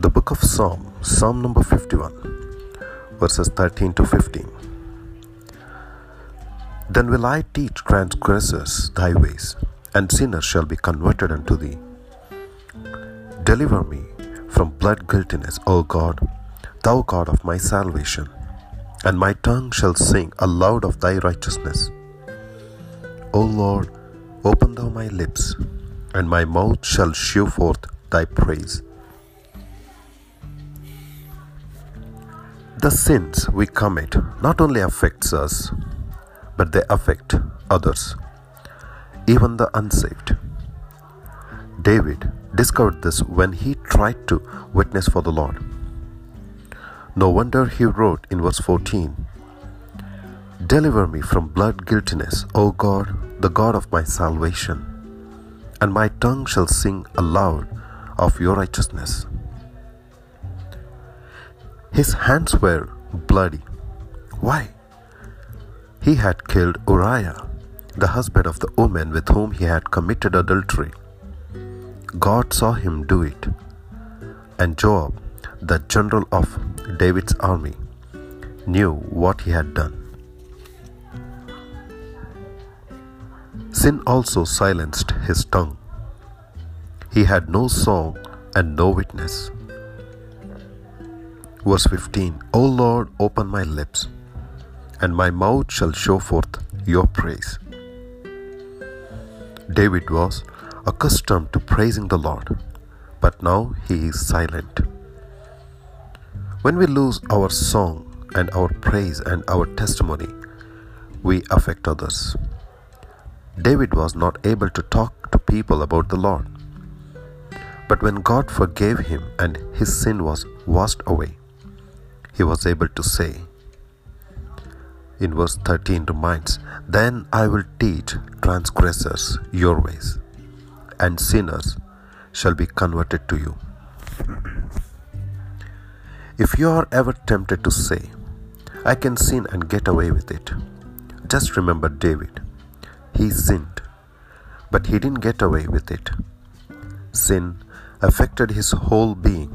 The book of Psalm, Psalm number 51, verses 13 to 15. Then will I teach transgressors thy ways, and sinners shall be converted unto thee. Deliver me from blood guiltiness, O God, thou God of my salvation, and my tongue shall sing aloud of thy righteousness. O Lord, open thou my lips, and my mouth shall shew forth thy praise. The sins we commit not only affects us, but they affect others, even the unsaved. David discovered this when he tried to witness for the Lord. No wonder he wrote in verse 14 Deliver me from blood guiltiness, O God, the God of my salvation, and my tongue shall sing aloud of your righteousness. His hands were bloody. Why? He had killed Uriah, the husband of the woman with whom he had committed adultery. God saw him do it, and Joab, the general of David's army, knew what he had done. Sin also silenced his tongue. He had no song and no witness. Verse 15 O Lord, open my lips, and my mouth shall show forth your praise. David was accustomed to praising the Lord, but now he is silent. When we lose our song and our praise and our testimony, we affect others. David was not able to talk to people about the Lord. But when God forgave him and his sin was washed away, he was able to say, in verse 13 reminds, Then I will teach transgressors your ways, and sinners shall be converted to you. If you are ever tempted to say, I can sin and get away with it, just remember David. He sinned, but he didn't get away with it. Sin affected his whole being,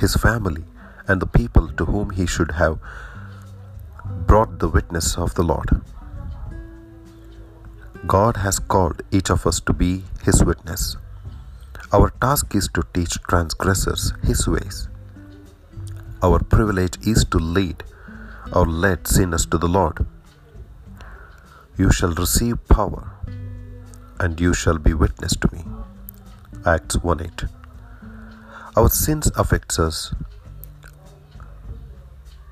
his family, and the people to whom he should have brought the witness of the Lord. God has called each of us to be his witness. Our task is to teach transgressors his ways. Our privilege is to lead or lead sinners to the Lord. You shall receive power, and you shall be witness to me. Acts 1 8. Our sins affects us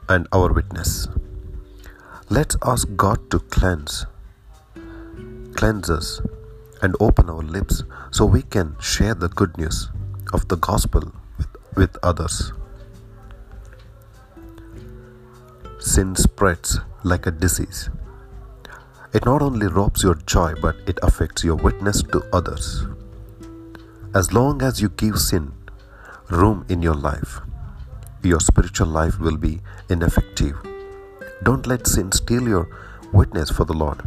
and our witness. Let's ask God to cleanse, cleanse us, and open our lips so we can share the good news of the gospel with, with others. Sin spreads like a disease. It not only robs your joy, but it affects your witness to others. As long as you give sin room in your life, your spiritual life will be ineffective. Don't let sin steal your witness for the Lord.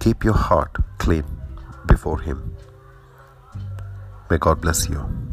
Keep your heart clean before Him. May God bless you.